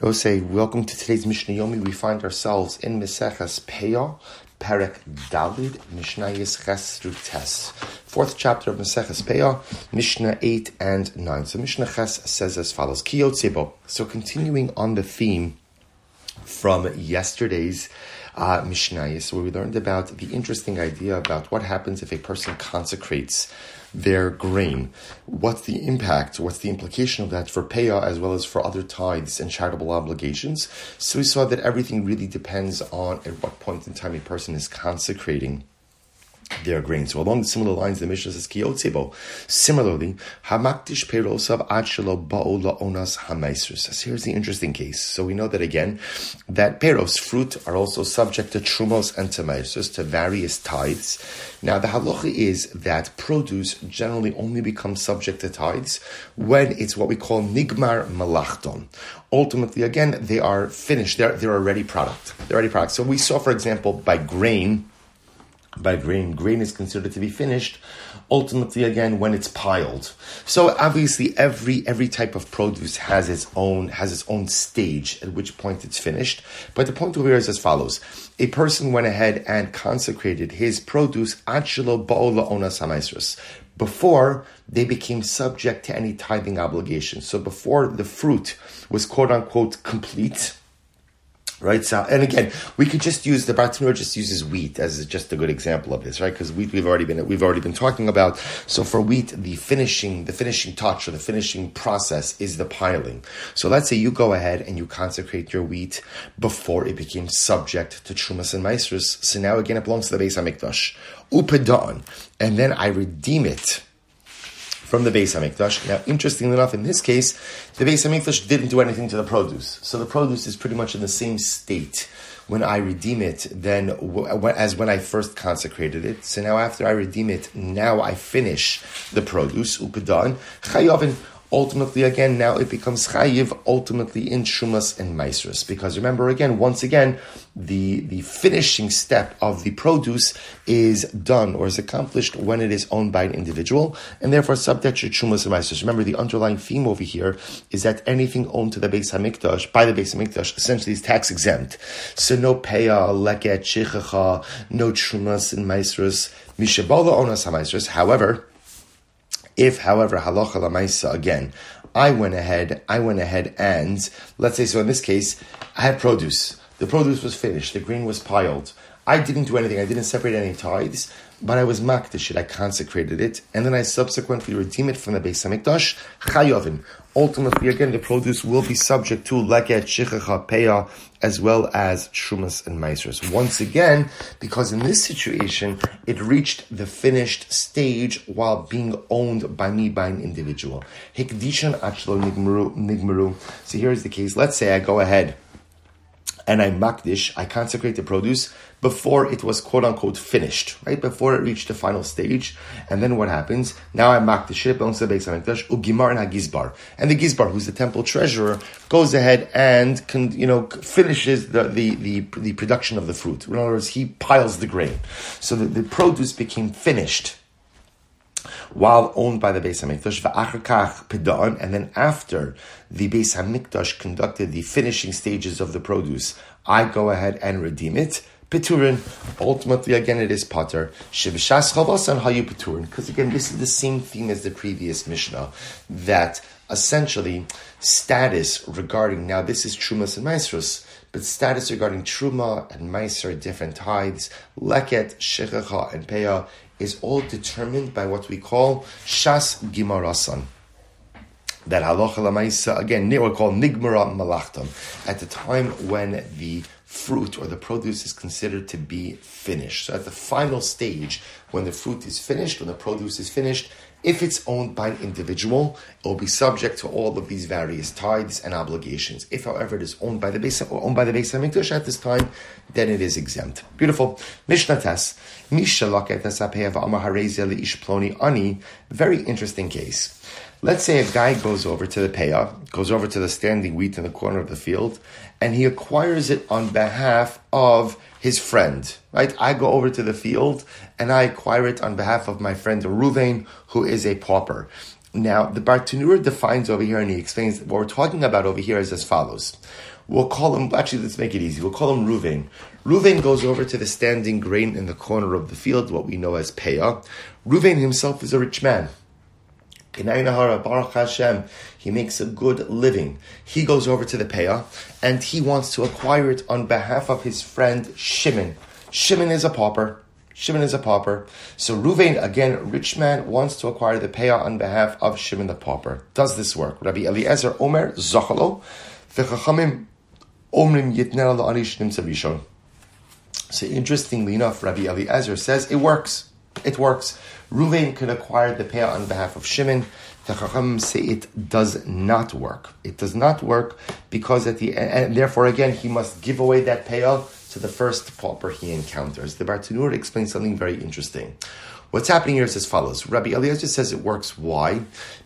Rose, welcome to today's Mishnah Yomi. We find ourselves in Meseches Peah, Perek Dalid, Mishnah Ches Tes. Fourth chapter of Meseches Peah, Mishnah 8 and 9. So Mishnah Ches says as follows, Kiyotzebo. So continuing on the theme from yesterday's uh, Mishnayis, where we learned about the interesting idea about what happens if a person consecrates their grain. What's the impact? What's the implication of that for payah as well as for other tithes and charitable obligations? So we saw that everything really depends on at what point in time a person is consecrating their grain. So along similar lines, the Mishnah says kiyotzebo. Similarly, hamaktish perosav achelo ba'ola onas hamaisrus. So here's the interesting case. So we know that again, that peros, fruit, are also subject to trumos and to to various tithes. Now the halacha is that produce generally only becomes subject to tithes when it's what we call nigmar malachton. Ultimately, again, they are finished. They're, they're already product. They're already product. So we saw, for example, by grain, by grain. Grain is considered to be finished ultimately again when it's piled. So obviously every every type of produce has its own has its own stage at which point it's finished. But the point over here is as follows. A person went ahead and consecrated his produce achilo ba'ola onas before they became subject to any tithing obligation. So before the fruit was quote unquote complete, right? So, and again, we could just use the Bartanura just uses wheat as just a good example of this, right? Because wheat we've already been we've already been talking about. So for wheat, the finishing the finishing touch or the finishing process is the piling. So let's say you go ahead and you consecrate your wheat before it became subject to trumas and maestros. So now again, it belongs to the Beis Hamikdash, upadon, and then I redeem it from the Beis Hamikdash. Now, interestingly enough, in this case, the Beis Hamikdash didn't do anything to the produce, so the produce is pretty much in the same state when I redeem it than as when I first consecrated it. So now, after I redeem it, now I finish the produce upadan chayovin ultimately again now it becomes chayiv ultimately in trumas and maestros because remember again once again the the finishing step of the produce is done or is accomplished when it is owned by an individual and therefore subject to trumas and maestros. Remember the underlying theme over here is that anything owned to the Beis Hamikdash by the Beis Hamikdash essentially is tax exempt. So no peya, leket, shichacha, no trumas and maestros. Mishabala onas hamaestros. However if, however, halacha lamaisa again, I went ahead, I went ahead and let's say so. In this case, I had produce. The produce was finished. The grain was piled. I didn't do anything. I didn't separate any tithes, but I was makdish it. I consecrated it, and then I subsequently redeemed it from the Beis Hamikdash. Chayovin. Ultimately, again, the produce will be subject to leket shichacha peya as well as trumas and meisers. Once again, because in this situation, it reached the finished stage while being owned by me by an individual. Hikdishan achlo nigmaru. So here's the case. Let's say I go ahead and I makdish, I consecrate the produce before it was quote unquote finished, right? Before it reached the final stage. And then what happens? Now I makdish it, belongs to the Beis HaMikdash, ugimar and hagizbar. And the gizbar, who's the temple treasurer, goes ahead and, can, you know, finishes the, the, the, the, production of the fruit. In other words, he piles the grain. So the, the produce became finished while owned by the Beis Hamikdash, and then after the Beis Hamikdash conducted the finishing stages of the produce, I go ahead and redeem it. Peturin, ultimately again it is patur. Shivshas chavasan hayu Peturin, because again this is the same theme as the previous Mishnah, that essentially status regarding now this is Trumas and Maestros, but status regarding Truma and Meiser, different tithes, Leket, Shechacha, and Peah is all determined by what we call Shas Gimarasan. That halacha lamaisa again, we call nigmara malachtam. At the time when the fruit or the produce is considered to be finished. So at the final stage, when the fruit is finished, when the produce is finished, if it's owned by an individual, it will be subject to all of these various tithes and obligations. If, however, it is owned by the base or owned by the Beis Hamikdash at this time, then it is exempt. Beautiful. Mishnah Tes. Misha ploni ani. Very interesting case. Let's say a guy goes over to the payah, goes over to the standing wheat in the corner of the field, and he acquires it on behalf of his friend, right? I go over to the field and I acquire it on behalf of my friend Ruvain, who is a pauper. Now, the Bartanura defines over here and he explains what we're talking about over here is as follows. We'll call him, actually, let's make it easy. We'll call him Ruvain. Ruvain goes over to the standing grain in the corner of the field, what we know as Peah. Ruvain himself is a rich man. Baruch Hashem, he makes a good living. He goes over to the Peah and he wants to acquire it on behalf of his friend Shimon. Shimon is a pauper. Shimon is a pauper. So Ruvain, again, rich man, wants to acquire the Peah on behalf of Shimon the pauper. Does this work? Rabbi Eliezer Omer Zochalo, v'chachamim tzavishon. So interestingly enough, Rabbi Eliezer says it works. It works. Ruvain could acquire the Peah on behalf of Shimon. The Chacham say it does not work. It does not work because at the and therefore again he must give away that Peah to the first pauper he encounters. The Bartanura explains something very interesting. What's happening here is as follows. Rabbi Eliezer says it works. Why?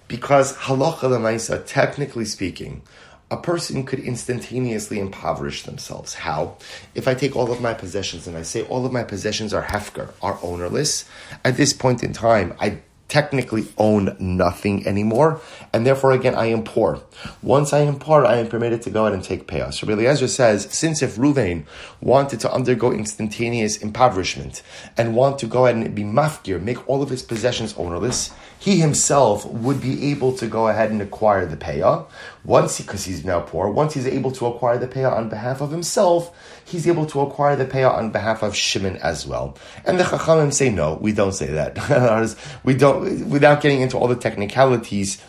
Because halacha lemaisa, technically speaking, a person could instantaneously impoverish themselves. How? If I take all of my possessions and I say all of my possessions are hefker, are ownerless, at this point in time, I technically own nothing anymore, and therefore, again, I am poor. Once I am poor, I am permitted to go out and take payah. So Rabbi Eliezer says, since if Ruvain wanted to undergo instantaneous impoverishment and want to go ahead and be mafkir, make all of his possessions ownerless, he himself would be able to go ahead and acquire the payah. Once, because he, he's now poor, once he's able to acquire the payah on behalf of himself, he's able to acquire the payah on behalf of Shimon as well. And the Chachamim say, no, we don't say that. we don't, without getting into all the technicalities,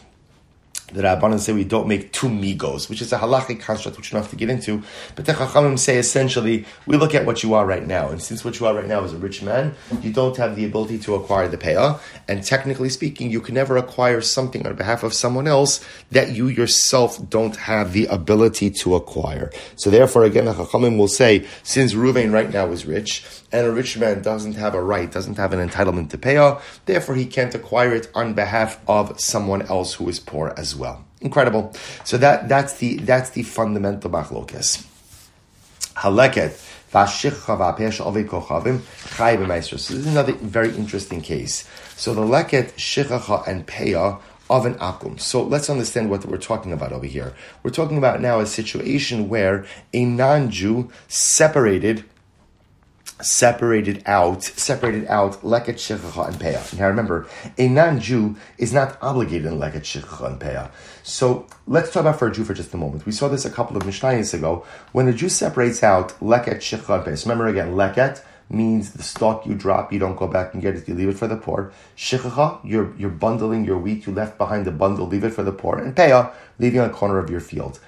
the Rabbanan say we don't make two migos, which is a halachic construct which we don't have to get into. But the Chachamim say essentially, we look at what you are right now, and since what you are right now is a rich man, you don't have the ability to acquire the payah, and technically speaking, you can never acquire something on behalf of someone else that you yourself don't have the ability to acquire. So therefore, again, the Chachamim will say, since Ruvain right now is rich, and a rich man doesn't have a right, doesn't have an entitlement to payah, therefore he can't acquire it on behalf of someone else who is poor as well. Incredible. So that that's the that's the fundamental machlokes. Haleket. So this is another very interesting case. So the leket, shichacha, and peah of an akum. So let's understand what we're talking about over here. We're talking about now a situation where a non-Jew separated separated out, separated out leket shechacha and peah. Now remember, a non-Jew is not obligated in leket shechacha and peah. So let's talk about for a Jew for just a moment. We saw this a couple of mishnayos ago. When a Jew separates out leket shechacha and peah. So remember again, leket means the stock you drop, you don't go back and get it, you leave it for the poor. Shechacha, you're, you're bundling your wheat, you left behind the bundle, leave it for the poor. And peah, leaving a corner of your field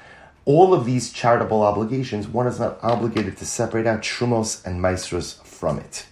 all of these charitable obligations, one is not obligated to separate out trumos and maestros from it.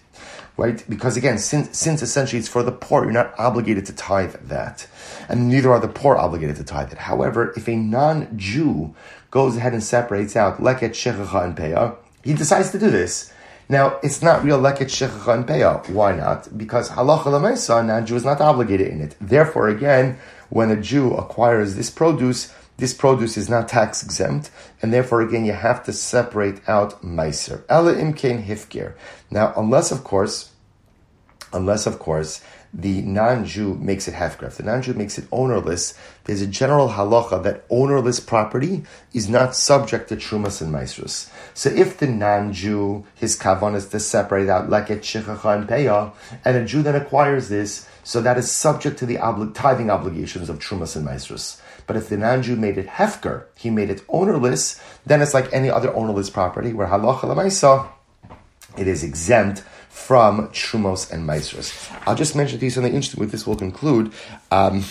Right? Because again, since, since essentially it's for the poor, you're not obligated to tithe that. And neither are the poor obligated to tithe it. However, if a non-Jew goes ahead and separates out leket shechacha and peah, he decides to do this. Now, it's not real leket shechacha and peah. Why not? Because halacha lemaisa, non-Jew is not obligated in it. Therefore, again, when a Jew acquires this produce, this produce is not tax exempt, and therefore, again, you have to separate out meiser. Ela imkein hifgir. Now, unless, of course, unless, of course, the non-Jew makes it hefker. If the non-Jew makes it ownerless, there's a general halacha that ownerless property is not subject to trumas and maestros. So if the non-Jew, his kavan is to separate out like a chichacha and peya, and a Jew then acquires this, so that is subject to the tithing obligations of trumas and maestros. But if the non-Jew made it hefker, he made it ownerless, then it's like any other ownerless property where halacha lemaisa, it is exempt from trumos and maestros. I'll just mention to you something interesting. With this, we'll conclude. Um,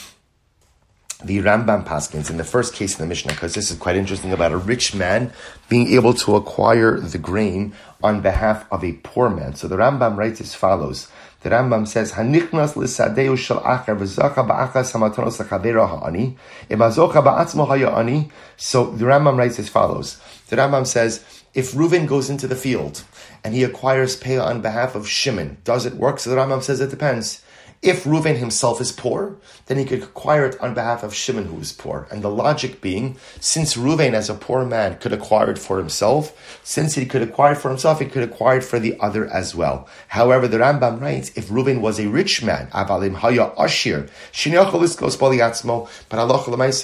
the Rambam Paskins in the first case in the Mishnah, because this is quite interesting about a rich man being able to acquire the grain on behalf of a poor man. So the Rambam writes as follows. The Rambam says, "Hanichnas l'sadeu shel acher v'zacha ba'achas hamatonos l'chavera ha'ani imazocha ba'atzmo ha'ya'ani." So the Rambam writes as follows. The Rambam says, if Reuven goes into the field and he acquires pay on behalf of Shimon, does it work? So the Rambam says it depends. If Reuven himself is poor, then he could acquire it on behalf of Shimon, who is poor. And the logic being, since Reuven, as a poor man, could acquire it for himself, since he could acquire it for himself, he could acquire it for the other as well. However, the Rambam writes, if Reuven was a rich man, avalim haya ashir, but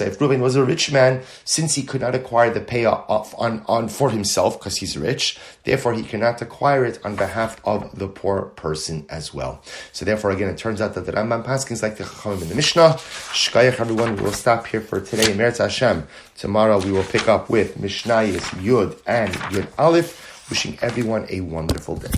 if Reuven was a rich man, since he could not acquire the payoff on, on for himself because he's rich, therefore he cannot acquire it on behalf of the poor person as well. So therefore, again, it turns out that the Rambam Paskins like the Chachamim in the Mishnah. Shkayach everyone, we will stop here for today. Meretz Hashem. Tomorrow we will pick up with Mishnayis Yud and Yud Aleph. Wishing everyone a wonderful day.